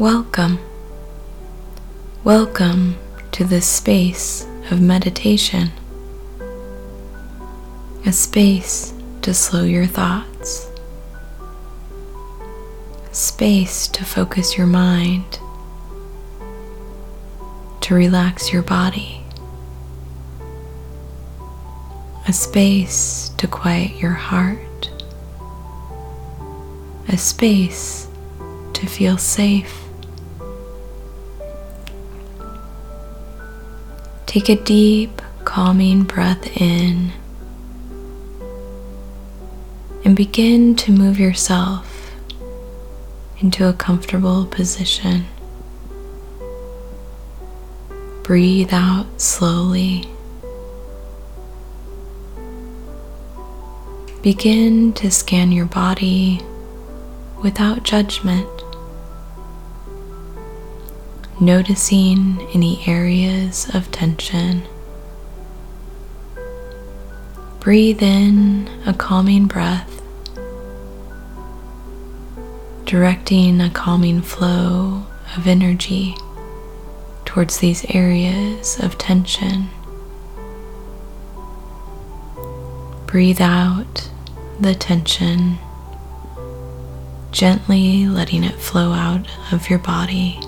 Welcome. Welcome to this space of meditation, a space to slow your thoughts, a space to focus your mind, to relax your body, a space to quiet your heart, a space to feel safe Take a deep, calming breath in and begin to move yourself into a comfortable position. Breathe out slowly. Begin to scan your body without judgment noticing any areas of tension. Breathe in a calming breath, directing a calming flow of energy towards these areas of tension. Breathe out the tension, gently letting it flow out of your body.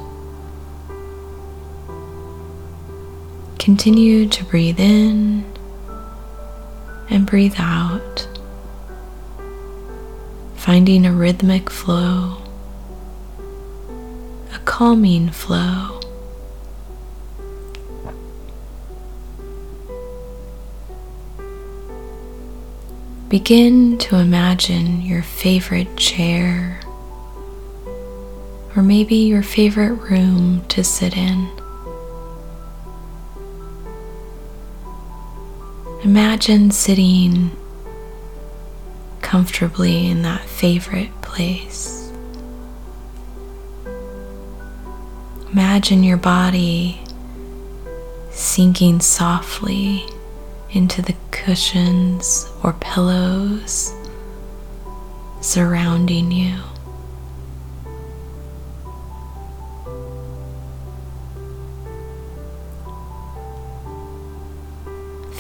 Continue to breathe in and breathe out, finding a rhythmic flow, a calming flow. Begin to imagine your favorite chair, or maybe your favorite room to sit in. Imagine sitting comfortably in that favorite place. Imagine your body sinking softly into the cushions or pillows surrounding you.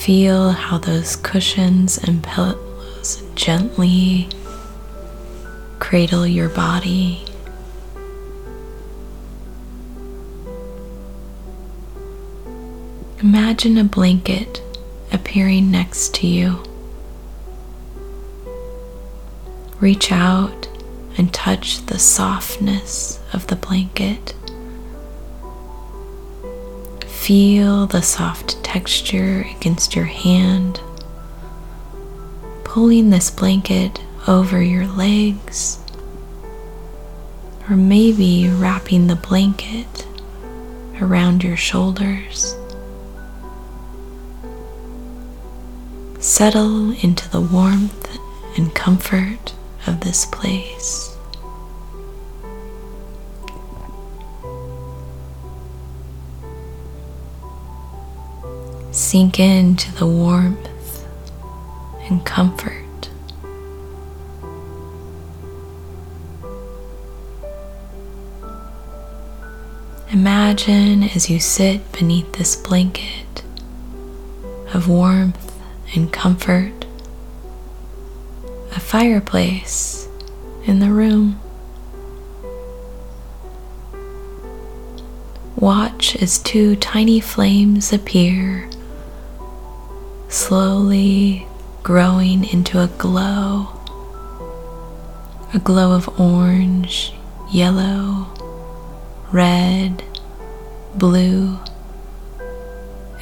Feel how those cushions and pillows gently cradle your body. Imagine a blanket appearing next to you. Reach out and touch the softness of the blanket. Feel the soft texture against your hand, pulling this blanket over your legs, or maybe wrapping the blanket around your shoulders. Settle into the warmth and comfort of this place. Sink into the warmth and comfort. Imagine as you sit beneath this blanket of warmth and comfort, a fireplace in the room. Watch as two tiny flames appear slowly growing into a glow, a glow of orange, yellow, red, blue,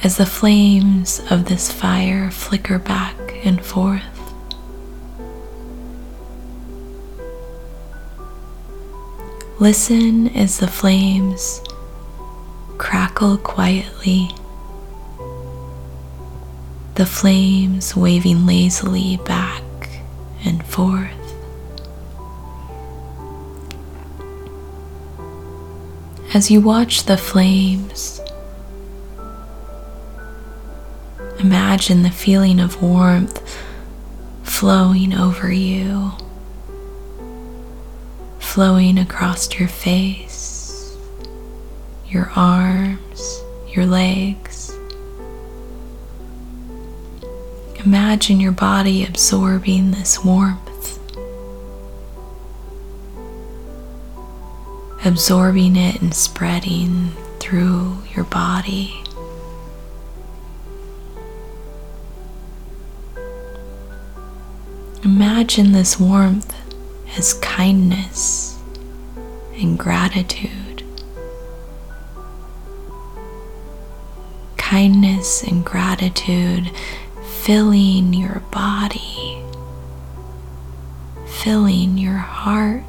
as the flames of this fire flicker back and forth. Listen as the flames crackle quietly the flames waving lazily back and forth. As you watch the flames, imagine the feeling of warmth flowing over you, flowing across your face your arms, your legs. Imagine your body absorbing this warmth, absorbing it and spreading through your body. Imagine this warmth as kindness and gratitude. Kindness and gratitude filling your body, filling your heart.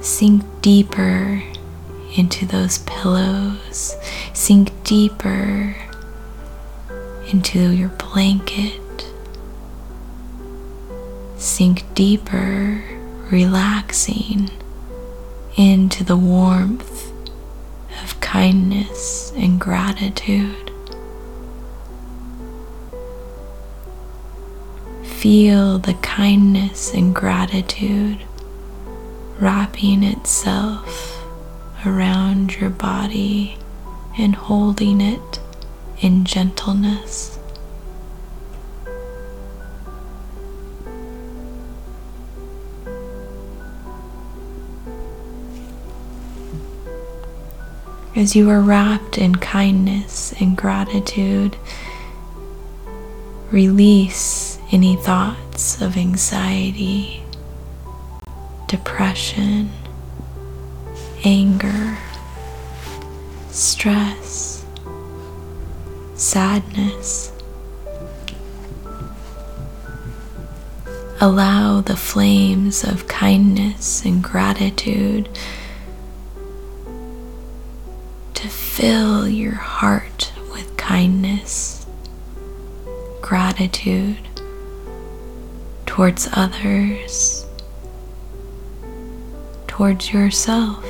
Sink deeper into those pillows, sink deeper into your blanket. Sink deeper, relaxing into the warmth kindness and gratitude. Feel the kindness and gratitude wrapping itself around your body and holding it in gentleness. As you are wrapped in kindness and gratitude, release any thoughts of anxiety, depression, anger, stress sadness. Allow the flames of kindness and gratitude fill your heart with kindness, gratitude towards others, towards yourself.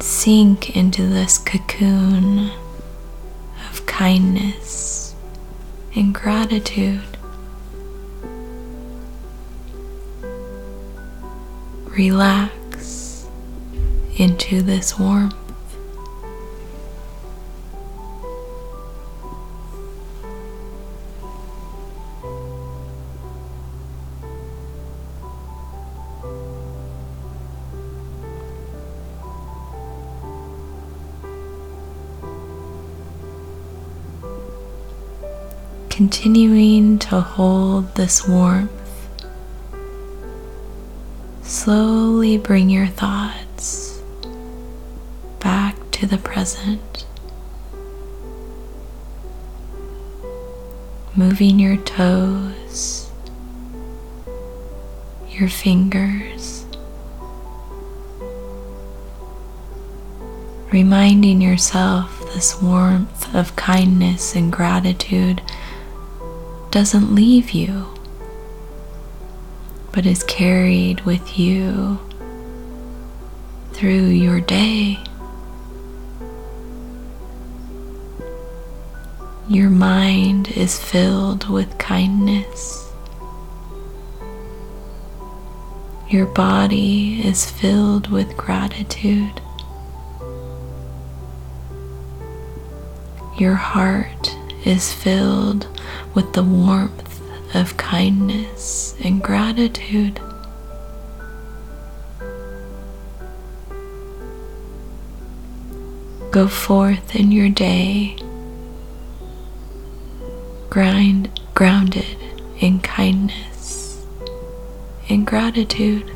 sink into this cocoon of kindness and gratitude. Relax into this warmth. continuing to hold this warmth. Slowly bring your thoughts back to the present, moving your toes, your fingers. reminding yourself this warmth of kindness and gratitude doesn't leave you, but is carried with you through your day. Your mind is filled with kindness. Your body is filled with gratitude. Your heart is filled with the warmth of kindness and gratitude. Go forth in your day, grind, grounded in kindness and gratitude.